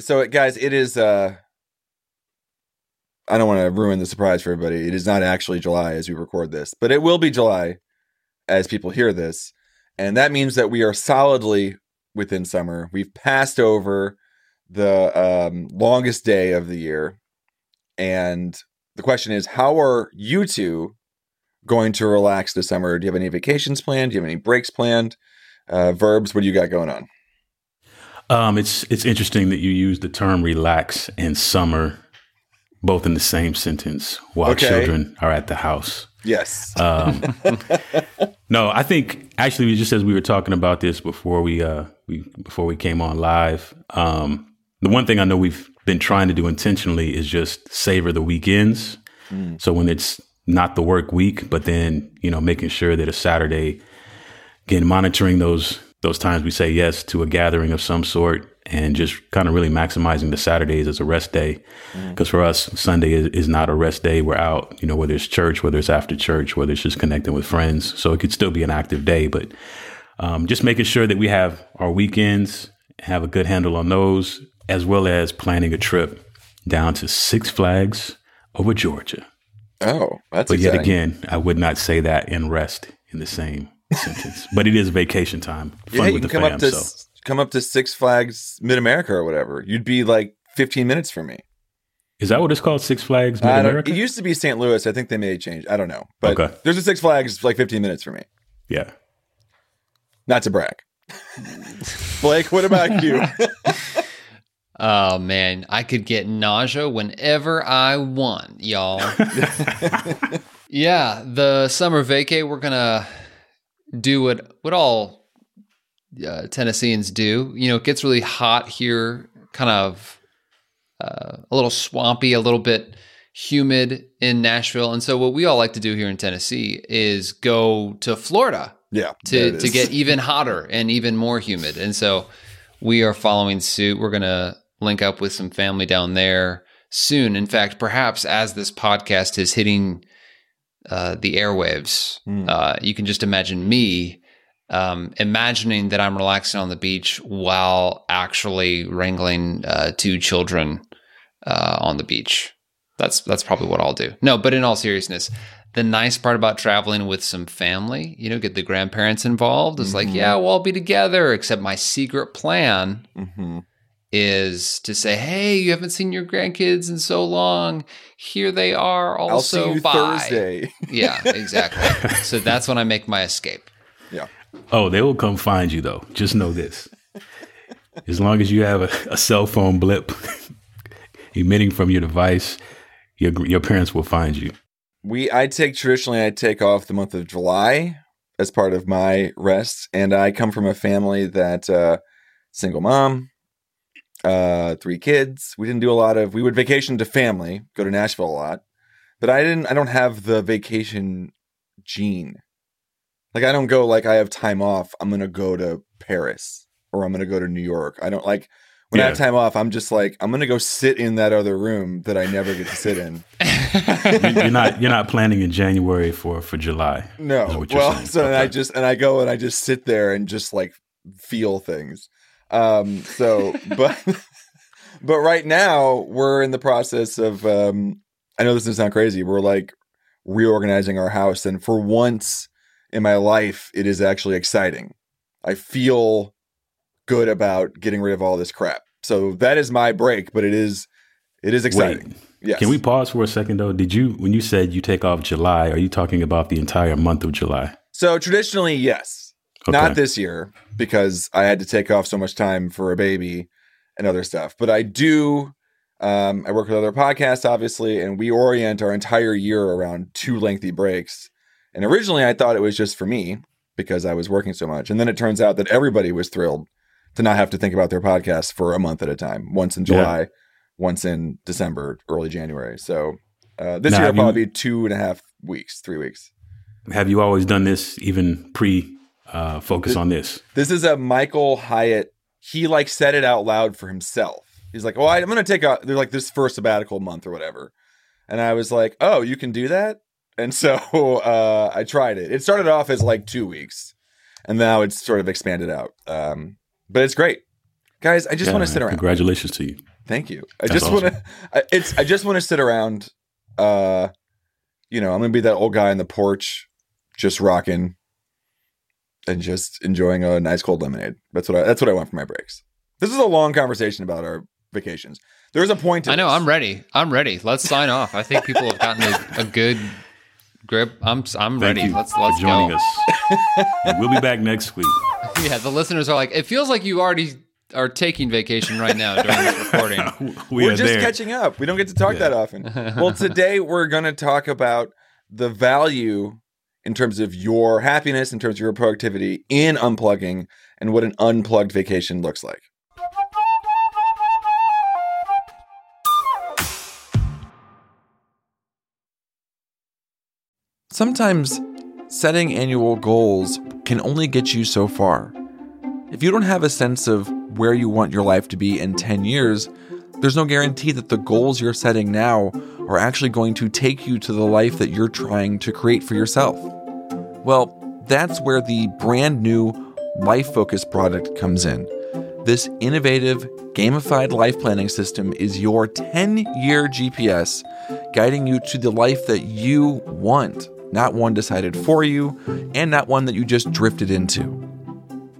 so guys, it is. uh I don't want to ruin the surprise for everybody. It is not actually July as we record this, but it will be July as people hear this, and that means that we are solidly within summer. We've passed over the um, longest day of the year, and the question is, how are you two going to relax this summer? Do you have any vacations planned? Do you have any breaks planned? Uh, verbs, what do you got going on? Um, it's it's interesting that you use the term relax and summer both in the same sentence while okay. children are at the house. Yes. Um, no, I think actually, we just as we were talking about this before we uh we before we came on live, um, the one thing I know we've been trying to do intentionally is just savor the weekends. Mm. So when it's not the work week, but then you know making sure that a Saturday, again monitoring those those times we say yes to a gathering of some sort and just kind of really maximizing the Saturdays as a rest day. Because mm. for us, Sunday is, is, not a rest day. We're out, you know, whether it's church, whether it's after church, whether it's just connecting with friends. So it could still be an active day, but um, just making sure that we have our weekends, have a good handle on those, as well as planning a trip down to Six Flags over Georgia. Oh, that's But exciting. yet again, I would not say that and rest in the same sentence. But it is vacation time. Fun yeah, with the fam. To, so come up to Six Flags Mid America or whatever. You'd be like 15 minutes from me. Is that what it's called? Six Flags Mid America? It used to be St. Louis. I think they may change. I don't know. But okay. there's a Six Flags like 15 minutes for me. Yeah. Not to brag. Blake, what about you? oh man, I could get nausea whenever I want, y'all. yeah, the summer vacay, we're gonna do what what all uh, Tennesseans do. You know, it gets really hot here, kind of uh, a little swampy, a little bit humid in Nashville, and so what we all like to do here in Tennessee is go to Florida. Yeah, to to get even hotter and even more humid, and so we are following suit. We're gonna link up with some family down there soon. In fact, perhaps as this podcast is hitting uh, the airwaves, mm. uh, you can just imagine me um, imagining that I'm relaxing on the beach while actually wrangling uh, two children uh, on the beach. That's that's probably what I'll do. No, but in all seriousness, the nice part about traveling with some family, you know, get the grandparents involved is mm-hmm. like, yeah, we'll all be together. Except my secret plan mm-hmm. Is to say, hey, you haven't seen your grandkids in so long. Here they are. Also, I'll see you bye. Thursday. yeah, exactly. so that's when I make my escape. Yeah. Oh, they will come find you though. Just know this. As long as you have a, a cell phone blip emitting from your device, your your parents will find you. We I take traditionally I take off the month of July as part of my rest, and I come from a family that uh, single mom, uh, three kids. We didn't do a lot of. We would vacation to family, go to Nashville a lot, but I didn't. I don't have the vacation gene. Like I don't go like I have time off. I'm gonna go to Paris or I'm gonna go to New York. I don't like when yeah. I have time off. I'm just like I'm gonna go sit in that other room that I never get to sit in. you're not you're not planning in January for for July. No. Well, saying. so okay. I just and I go and I just sit there and just like feel things. Um. So, but but right now we're in the process of. um I know this doesn't sound crazy. We're like reorganizing our house, and for once in my life, it is actually exciting. I feel good about getting rid of all this crap. So that is my break, but it is it is exciting. Wait, yes. Can we pause for a second though? Did you when you said you take off July, are you talking about the entire month of July? So traditionally, yes. Okay. Not this year because I had to take off so much time for a baby and other stuff. But I do um, I work with other podcasts, obviously, and we orient our entire year around two lengthy breaks and originally I thought it was just for me because I was working so much. And then it turns out that everybody was thrilled to not have to think about their podcast for a month at a time, once in July, yeah. once in December, early January. So uh, this now, year probably you, two and a half weeks, three weeks. Have you always done this even pre uh, focus this, on this? This is a Michael Hyatt. He like said it out loud for himself. He's like, "Oh, I'm going to take a they're like this first sabbatical month or whatever," and I was like, "Oh, you can do that." And so uh, I tried it. It started off as like two weeks, and now it's sort of expanded out. Um, but it's great, guys. I just yeah, want to sit around. Congratulations to you. Thank you. I That's just want to. It's. I just want to sit around. Uh, you know, I'm gonna be that old guy on the porch, just rocking, and just enjoying a nice cold lemonade. That's what I. That's what I want for my breaks. This is a long conversation about our vacations. There's a point. To I know. this. I'm ready. I'm ready. Let's sign off. I think people have gotten a, a good grip. I'm I'm Thank ready. you Let's for let's joining go. us. We'll be back next week. Yeah, the listeners are like, it feels like you already are taking vacation right now during this recording. We We're are just there. catching up. We don't get to talk Yeah. that often. well, today we're going to talk about the value in terms of your happiness, in terms of your productivity in unplugging, and what an unplugged vacation looks like. Sometimes setting annual goals can only get you so far. If you don't have a sense of where you want your life to be in 10 years, there's no guarantee that the goals you're setting now are actually going to take you to the life that you're trying to create for yourself. Well, that's where the brand new Life Focus product comes in. This innovative, gamified life planning system is your 10 year GPS guiding you to the life that you want, not one decided for you, and not one that you just drifted into.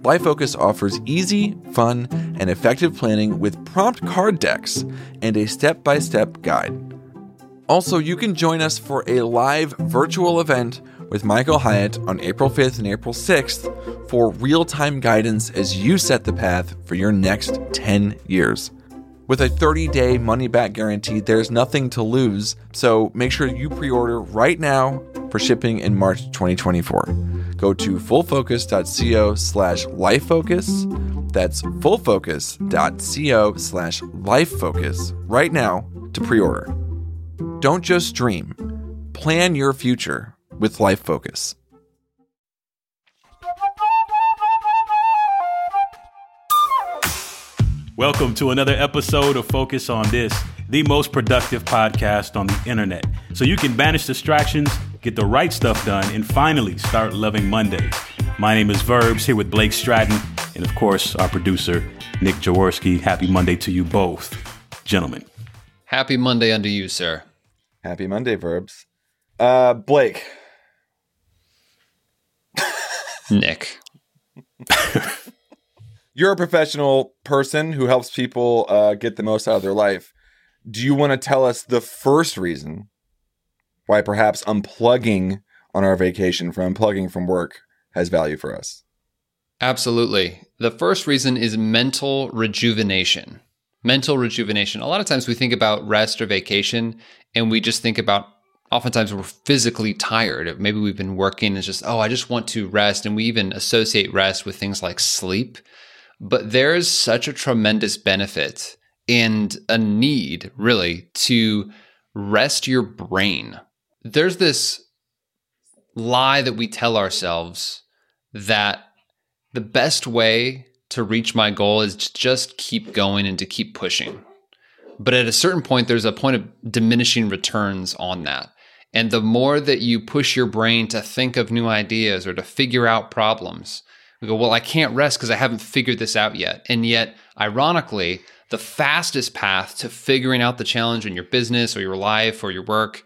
Life Focus offers easy, fun, and effective planning with prompt card decks and a step by step guide. Also, you can join us for a live virtual event with Michael Hyatt on April 5th and April 6th for real time guidance as you set the path for your next 10 years. With a 30 day money back guarantee, there's nothing to lose, so make sure you pre order right now for shipping in March 2024. Go to fullfocus.co slash lifefocus. That's fullfocus.co slash lifefocus right now to pre order. Don't just dream, plan your future with Life Focus. Welcome to another episode of Focus on This, the most productive podcast on the internet. So you can banish distractions, get the right stuff done, and finally start loving Mondays. My name is Verbs here with Blake Stratton, and of course, our producer, Nick Jaworski. Happy Monday to you both, gentlemen. Happy Monday unto you, sir. Happy Monday, verbs. Uh, Blake, Nick. you're a professional person who helps people uh, get the most out of their life. Do you want to tell us the first reason why perhaps unplugging on our vacation from unplugging from work has value for us? Absolutely. The first reason is mental rejuvenation. Mental rejuvenation. A lot of times we think about rest or vacation and we just think about oftentimes we're physically tired. Maybe we've been working and it's just, oh, I just want to rest. And we even associate rest with things like sleep. But there's such a tremendous benefit and a need, really, to rest your brain. There's this lie that we tell ourselves that the best way to reach my goal is to just keep going and to keep pushing. But at a certain point, there's a point of diminishing returns on that. And the more that you push your brain to think of new ideas or to figure out problems, we go, well, I can't rest because I haven't figured this out yet. And yet, ironically, the fastest path to figuring out the challenge in your business or your life or your work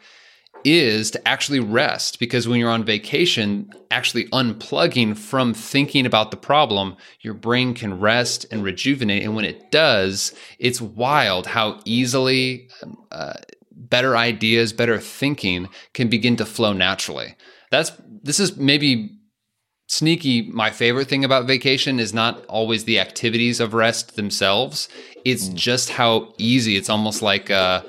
is to actually rest because when you're on vacation, actually unplugging from thinking about the problem, your brain can rest and rejuvenate. And when it does, it's wild how easily uh, better ideas, better thinking can begin to flow naturally. That's this is maybe sneaky my favorite thing about vacation is not always the activities of rest themselves it's just how easy it's almost like uh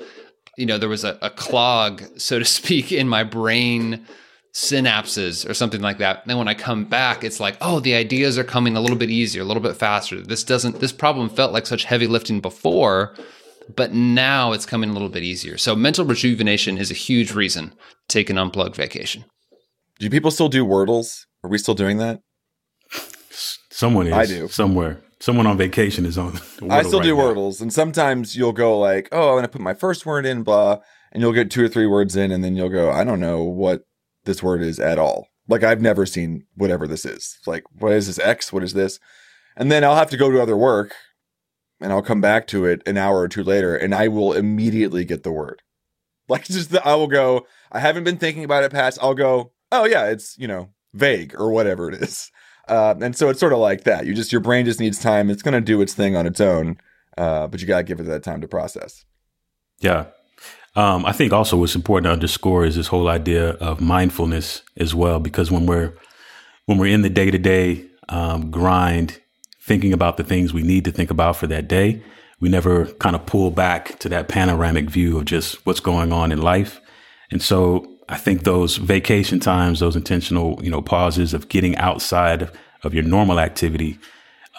you know there was a, a clog so to speak in my brain synapses or something like that and then when i come back it's like oh the ideas are coming a little bit easier a little bit faster this doesn't this problem felt like such heavy lifting before but now it's coming a little bit easier so mental rejuvenation is a huge reason to take an unplugged vacation Do people still do Wordles? Are we still doing that? Someone is I do. somewhere. Someone on vacation is on. I still Wordle do right now. Wordles, and sometimes you'll go like, "Oh, I'm going to put my first word in, blah," and you'll get two or three words in, and then you'll go, "I don't know what this word is at all." Like I've never seen whatever this is. Like, what is this X? What is this? And then I'll have to go to other work and I'll come back to it an hour or two later and I will immediately get the word. Like just the, I will go, I haven't been thinking about it past. I'll go, oh yeah, it's, you know, vague or whatever it is. Uh, and so it's sort of like that. You just, your brain just needs time. It's going to do its thing on its own. Uh, but you got to give it that time to process. Yeah. Um, I think also what's important to underscore is this whole idea of mindfulness as well, because when we're, when we're in the day to day grind, thinking about the things we need to think about for that day, we never kind of pull back to that panoramic view of just what's going on in life. And so I think those vacation times, those intentional, you know, pauses of getting outside of your normal activity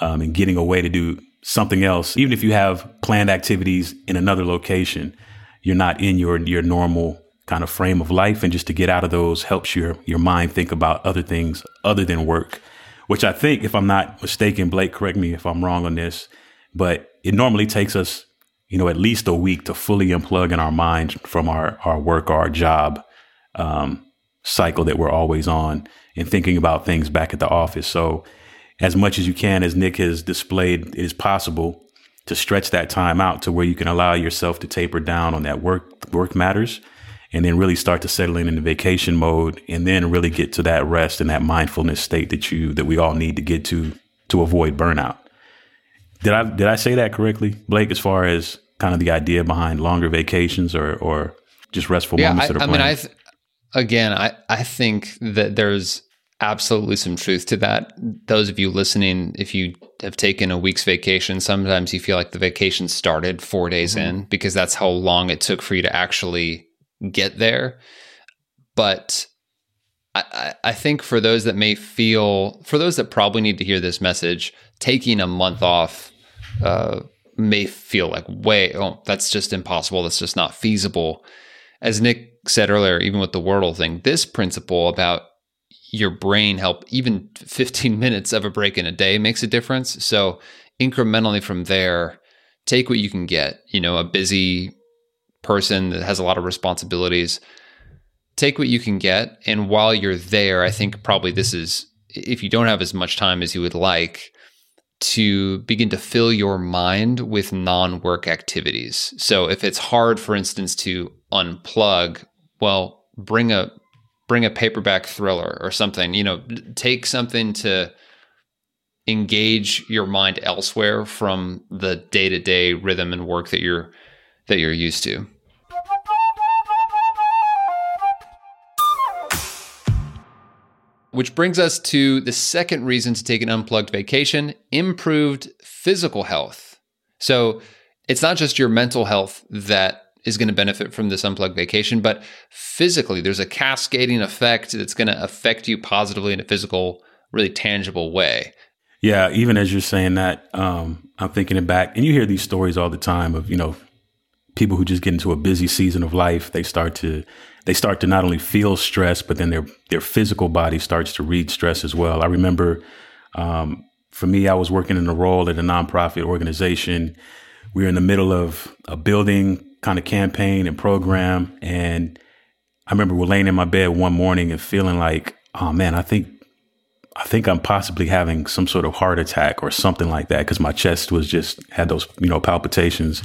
um, and getting away to do something else, even if you have planned activities in another location, you're not in your your normal kind of frame of life, and just to get out of those helps your your mind think about other things other than work. Which I think, if I'm not mistaken, Blake, correct me if I'm wrong on this, but it normally takes us, you know, at least a week to fully unplug in our mind from our, our work or our job um, cycle that we're always on and thinking about things back at the office. So, as much as you can, as Nick has displayed, it is possible to stretch that time out to where you can allow yourself to taper down on that work work matters and then really start to settle in in the vacation mode and then really get to that rest and that mindfulness state that you that we all need to get to to avoid burnout. Did I did I say that correctly, Blake? As far as kind of the idea behind longer vacations or or just restful yeah, moments I, that are I planned? mean, I th- again, I I think that there's absolutely some truth to that. Those of you listening, if you have taken a week's vacation, sometimes you feel like the vacation started four days Mhm. in because that's how long it took for you to actually get there. But I, I I think for those that may feel, for those that probably need to hear this message, taking a month off uh, may feel like way, oh, that's just impossible. That's just not feasible. As Nick said earlier, even with the Wordle thing, this principle about your brain help even 15 minutes of a break in a day makes a difference. So incrementally from there, take what you can get. You know, a busy person that has a lot of responsibilities, take what you can get. And while you're there, I think probably this is if you don't have as much time as you would like, to begin to fill your mind with non work activities. So if it's hard, for instance, to unplug, well, bring a bring a paperback thriller or something. You know, take something to engage your mind elsewhere from the day to day rhythm and work that you're that you're used to. Which brings us to the second reason to take an unplugged vacation improved physical health. So it's not just your mental health that is going to benefit from this unplugged vacation, but physically, there's a cascading effect that's going to affect you positively in a physical, really tangible way. Yeah, even as you're saying that, um, I'm thinking it back, and you hear these stories all the time of you know people who just get into a busy season of life. They start to they start to not only feel stress, but then their their physical body starts to read stress as well. I remember um, for me, I was working in a role at a nonprofit organization. We were in the middle of a building kind of campaign and program, and I remember we're laying in my bed one morning and feeling like, oh man, I think I think I'm possibly having some sort of heart attack or something like that because my chest was just had those, you know, palpitations.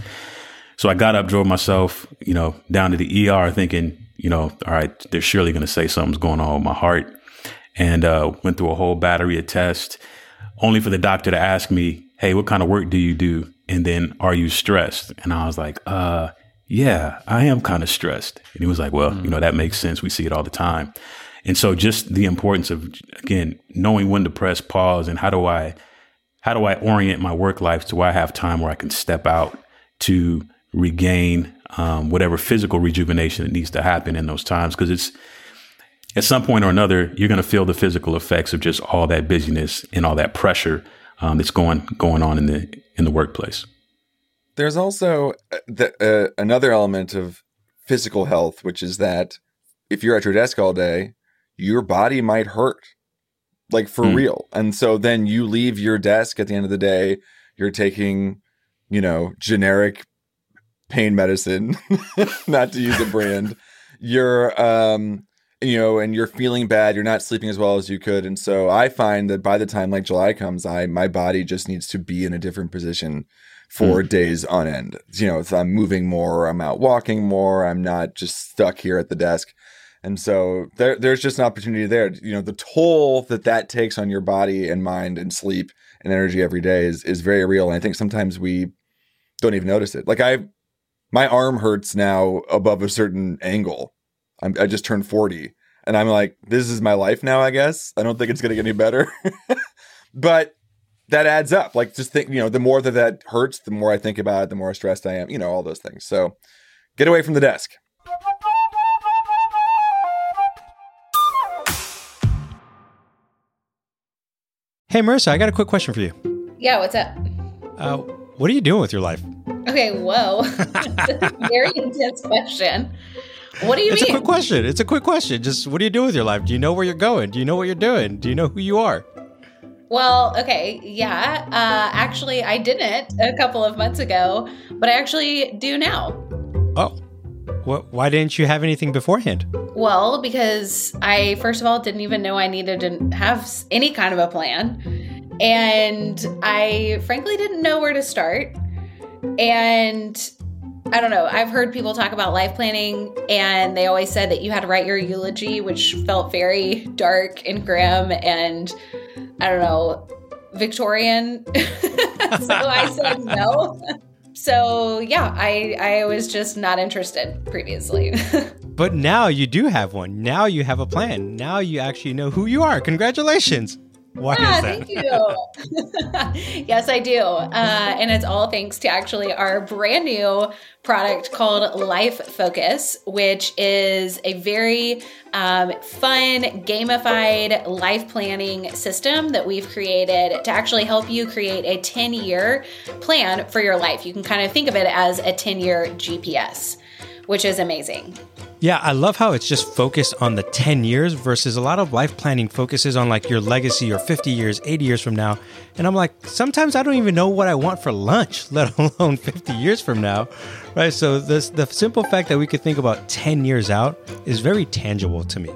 So I got up, drove myself, you know, down to the ER thinking, you know, all right, they're surely going to say something's going on with my heart. And uh, went through a whole battery of tests, only for the doctor to ask me, hey, what kind of work do you do? And then, are you stressed? And I was like, uh, yeah, I am kind of stressed. And he was like, well, you know, that makes sense. We see it all the time. And so just the importance of again knowing when to press pause and how do I how do I orient my work life to where I have time where I can step out to regain um, whatever physical rejuvenation that needs to happen in those times because it's at some point or another you're going to feel the physical effects of just all that busyness and all that pressure um, that's going going on in the in the workplace. There's also uh, the, uh, another element of physical health, which is that if you're at your desk all day, your body might hurt, like for Hmm. real. And so then you leave your desk at the end of the day, you're taking, you know, generic pain medicine, not to use a brand. You're, um, you know, and you're feeling bad. You're not sleeping as well as you could. And so I find that by the time like July comes, I my body just needs to be in a different position for mm. days on end. You know, I'm moving more, I'm out walking more, I'm not just stuck here at the desk. And so there, there's just an opportunity there. You know, the toll that that takes on your body and mind and sleep and energy every day is is very real. And I think sometimes we don't even notice it. Like I, my arm hurts now above a certain angle. I'm, I just turned 40 and I'm like, this is my life now, I guess. I don't think it's going to get any better. but that adds up. Like just think, you know, the more that that hurts, the more I think about it, the more stressed I am, you know, all those things. So get away from the desk. Hey, Marissa, I got a quick question for you. Yeah, what's up? Uh, what are you doing with your life? Okay, whoa. very intense question. What do you it's mean? It's a quick question. It's a quick question. Just what do you do with your life? Do you know where you're going? Do you know what you're doing? Do you know who you are? Well, okay, yeah. Uh, actually, I didn't a couple of months ago, but I actually do now. Oh, well, why didn't you have anything beforehand? Well, because I, first of all, didn't even know I needed to have any kind of a plan. And I frankly didn't know where to start. And I don't know. I've heard people talk about life planning, and they always said that you had to write your eulogy, which felt very dark and grim and I don't know, Victorian. so I said no. So yeah, I I was just not interested previously. but now you do have one. Now you have a plan. Now you actually know who you are. Congratulations. Why yeah, thank you. yes, I do. Uh, and it's all thanks to actually our brand new product called Life Focus, which is a very um, fun, gamified life planning system that we've created to actually help you create a 10 year plan for your life. You can kind of think of it as a 10 year GPS, which is amazing. Yeah, I love how it's just focused on the 10 years versus a lot of life planning focuses on like your legacy or 50 years, 80 years from now. And I'm like, sometimes I don't even know what I want for lunch, let alone 50 years from now. Right? So this the simple fact that we could think about 10 years out is very tangible to me.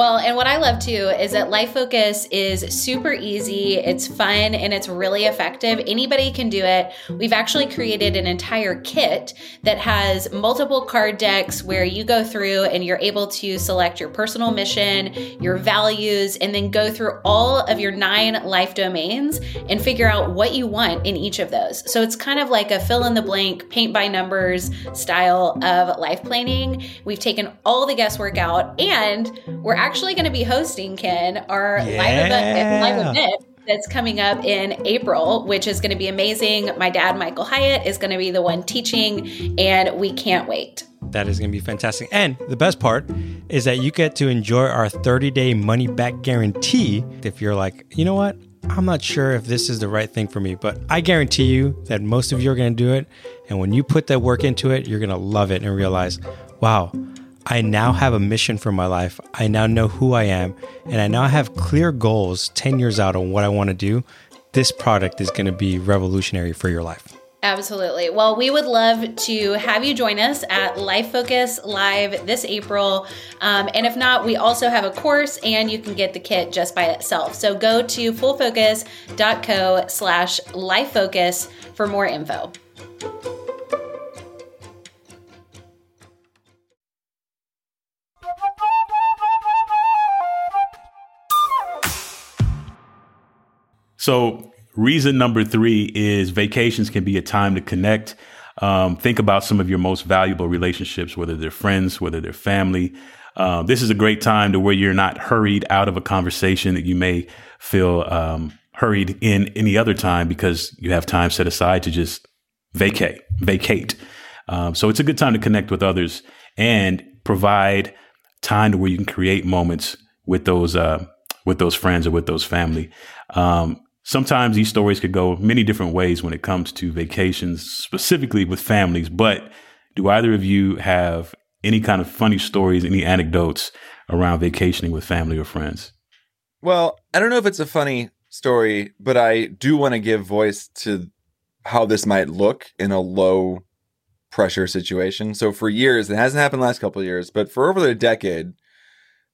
Well, and what I love too is that Life Focus is super easy, it's fun, and it's really effective. Anybody can do it. We've actually created an entire kit that has multiple card decks where you go through and you're able to select your personal mission, your values, and then go through all of your nine life domains and figure out what you want in each of those. So it's kind of like a fill in the blank, paint by numbers style of life planning. We've taken all the guesswork out and we're actually actually going to be hosting Ken our yeah. live event, live event that's coming up in April, which is going to be amazing. My dad, Michael Hyatt, is going to be the one teaching, and we can't wait. That is going to be fantastic. And the best part is that you get to enjoy our 30 day money back guarantee. If you're like, you know what? I'm not sure if this is the right thing for me, but I guarantee you that most of you are going to do it. And when you put that work into it, you're going to love it and realize, wow, I now have a mission for my life. I now know who I am, and I now have clear goals 10 years out on what I want to do. This product is going to be revolutionary for your life. Absolutely. Well, we would love to have you join us at Life Focus Live this April. Um, and if not, we also have a course and you can get the kit just by itself. So go to fullfocus.co slash life focus for more info. So, reason number three is vacations can be a time to connect. Um, think about some of your most valuable relationships, whether they're friends, whether they're family. Uh, this is a great time to where you're not hurried out of a conversation that you may feel um, hurried in any other time because you have time set aside to just vacate, vacate. Um, so it's a good time to connect with others and provide time to where you can create moments with those uh, with those friends or with those family. Um, sometimes these stories could go many different ways when it comes to vacations, specifically with families. But do either of you have any kind of funny stories, any anecdotes around vacationing with family or friends? Well, I don't know if it's a funny story, but I do want to give voice to how this might look in a low pressure situation. So for years, it hasn't happened last couple years, but for over a decade,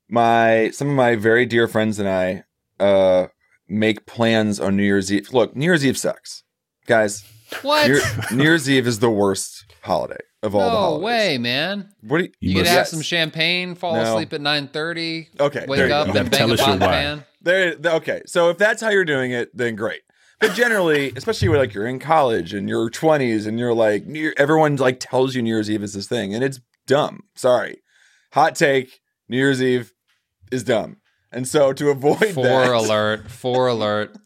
my some of my very dear friends and I uh make plans on New Year's Eve. Look, New Year's Eve sucks. Guys, What? New, New Year's Eve is the worst holiday of all the holidays. no way, man. What do you, You, You could have Yes. some champagne, fall No. asleep at nine thirty. Okay, Wake there you up go. and bang a pot the why. pan. There, okay. So if that's how you're doing it, then great. But generally, especially when like you're in college and you're 20s and you're like, New- everyone like tells you New Year's Eve is this thing, and it's dumb. Sorry, hot take. New Year's Eve is dumb, and so to avoid For that, alert. For alert.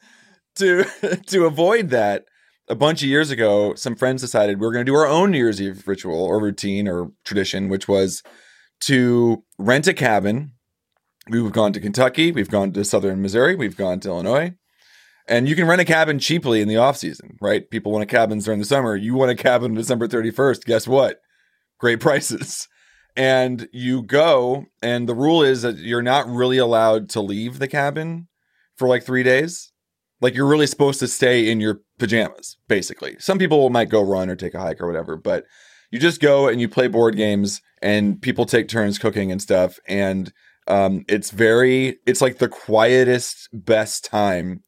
to to avoid that, a bunch of years ago, some friends decided we were going to do our own New Year's Eve ritual or routine or tradition, which was to rent a cabin. We've gone to Kentucky, we've gone to southern Missouri, we've gone to Illinois. And you can rent a cabin cheaply in the off season, right? People want a cabins during the summer. You want a cabin December 31st. Guess what? Great prices. And you go, and the rule is that you're not really allowed to leave the cabin for like three days. Like you're really supposed to stay in your pajamas, basically. Some people might go run or take a hike or whatever, but you just go and you play board games and people take turns cooking and stuff. And um, it's very, it's like the quietest, best time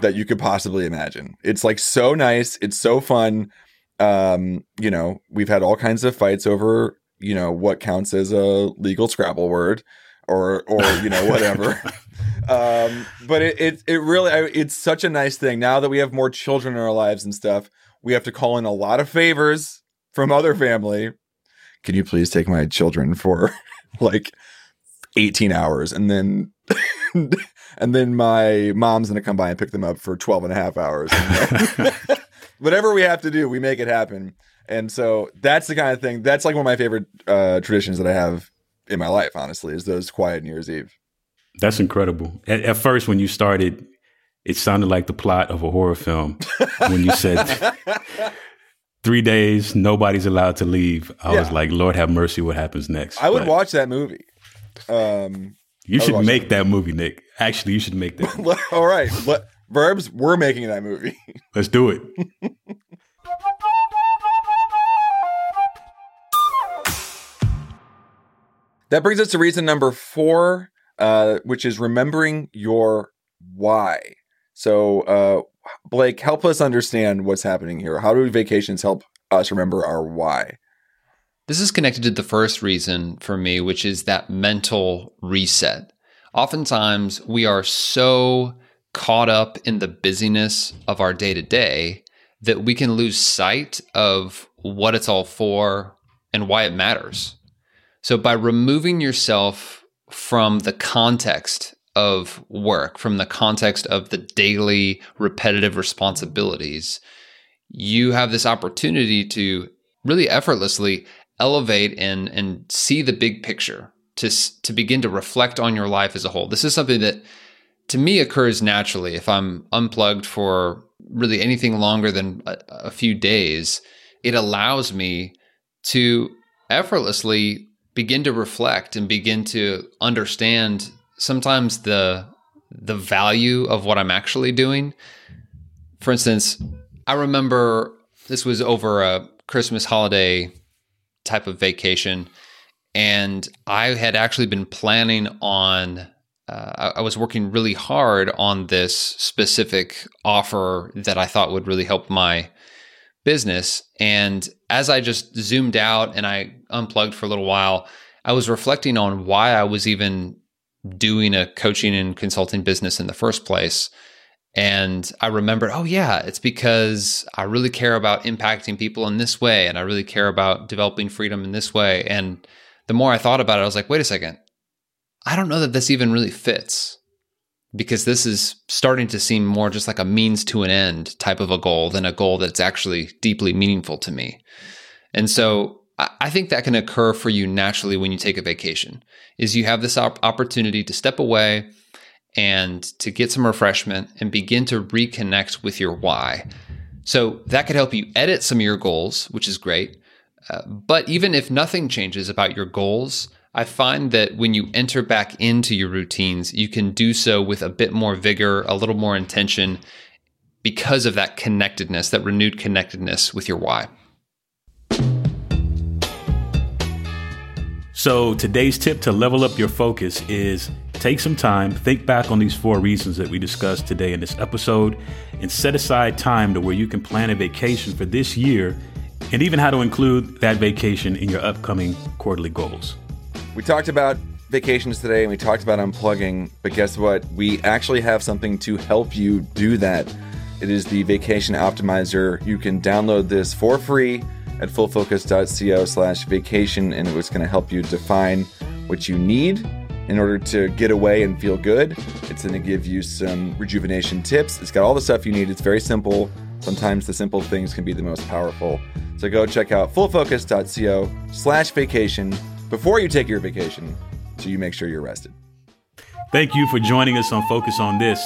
that you could possibly imagine. It's like so nice. It's so fun. Um, you know, we've had all kinds of fights over, you know, what counts as a legal Scrabble word or, or, you know, whatever. um, but it, it, it really, I, it's such a nice thing. Now that we have more children in our lives and stuff, we have to call in a lot of favors from other family. Can you please take my children for like 18 hours and then and then my mom's gonna come by and pick them up for 12 and a half hours whatever we have to do we make it happen and so that's the kind of thing that's like one of my favorite uh traditions that i have in my life honestly is those quiet new year's eve That's incredible. At, at first, when you started, it sounded like the plot of a horror film. when you said three days, nobody's allowed to leave, I was like, Lord have mercy, what happens next? i would But watch that movie um You I should make that movie, Nick. Actually, you should make that. all right let, verbs we're making that movie Let's do it. That brings us to reason number four, uh, which is remembering your why. So, uh, Blake, help us understand what's happening here. How do vacations help us remember our why? This is connected to the first reason for me, which is that mental reset. Oftentimes, we are so caught up in the busyness of our day to day that we can lose sight of what it's all for and why it matters. So, by removing yourself from the context of work, from the context of the daily repetitive responsibilities, you have this opportunity to really effortlessly elevate and and see the big picture to to begin to reflect on your life as a whole. This is something that to me occurs naturally if I'm unplugged for really anything longer than a, a few days. It allows me to effortlessly begin to reflect and begin to understand sometimes the the value of what I'm actually doing. For instance, I remember this was over a Christmas holiday type of vacation, and I had actually been planning on. Uh, I, I was working really hard on this specific offer that I thought would really help my business. And as I just zoomed out and I unplugged for a little while, I was reflecting on why I was even doing a coaching and consulting business in the first place. And I remembered, oh, yeah, it's because I really care about impacting people in this way. And I really care about developing freedom in this way. And the more I thought about it, I was like, wait a second. I don't know that this even really fits because this is starting to seem more just like a means to an end type of a goal than a goal that's actually deeply meaningful to me. And so I think that can occur for you naturally when you take a vacation is you have this op- opportunity to step away and to get some refreshment and begin to reconnect with your why. So that could help you edit some of your goals, which is great. Uh, but even if nothing changes about your goals, I find that when you enter back into your routines, you can do so with a bit more vigor, a little more intention because of that connectedness, that renewed connectedness with your why. So today's tip to level up your focus is take some time, think back on these four reasons that we discussed today in this episode, and set aside time to where you can plan a vacation for this year and even how to include that vacation in your upcoming quarterly goals. We talked about vacations today and we talked about unplugging, but guess what? We actually have something to help you do that. It is the Vacation Optimizer. You can download this for free at fullfocus.co slash vacation, and it was going to help you define what you need in order to get away and feel good. It's going to give you some rejuvenation tips. It's got all the stuff you need. It's very simple. Sometimes the simple things can be the most powerful. So go check out fullfocus.co slash vacation before you take your vacation so you make sure you're rested. Thank you for joining us on Focus on This.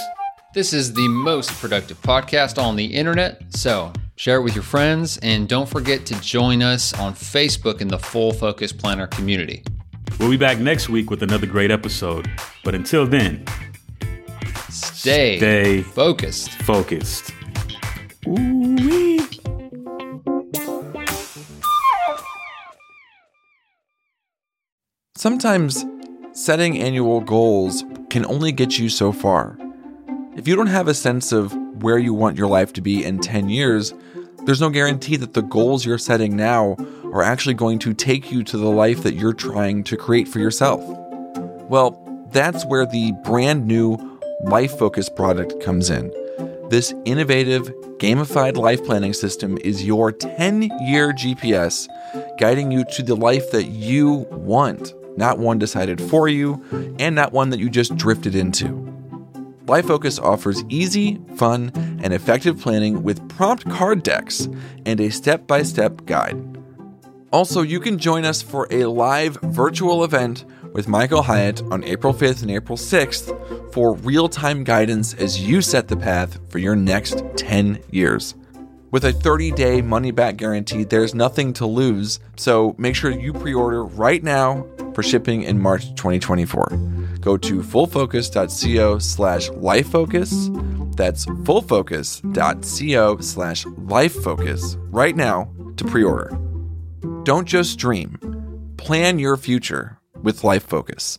This is the most productive podcast on the internet. So share it with your friends and don't forget to join us on Facebook in the Full Focus Planner community. We'll be back next week with another great episode. But until then, stay, stay focused. Focused. Ooh-wee. Sometimes setting annual goals can only get you so far. If you don't have a sense of where you want your life to be in 10 years, there's no guarantee that the goals you're setting now are actually going to take you to the life that you're trying to create for yourself. Well, that's where the brand new Life Focus product comes in. This innovative, gamified life planning system is your 10 year GPS guiding you to the life that you want not one decided for you, and not one that you just drifted into. Life Focus offers easy, fun, and effective planning with prompt card decks and a step by step guide. Also, you can join us for a live virtual event with Michael Hyatt on April 5th and April 6th for real time guidance as you set the path for your next 10 years. With a 30 day money back guarantee, there's nothing to lose, so make sure you pre order right now for shipping in March 2024. Go to fullfocus.co slash lifefocus. That's fullfocus.co slash lifefocus right now to pre order. Don't just dream, plan your future with Life Focus.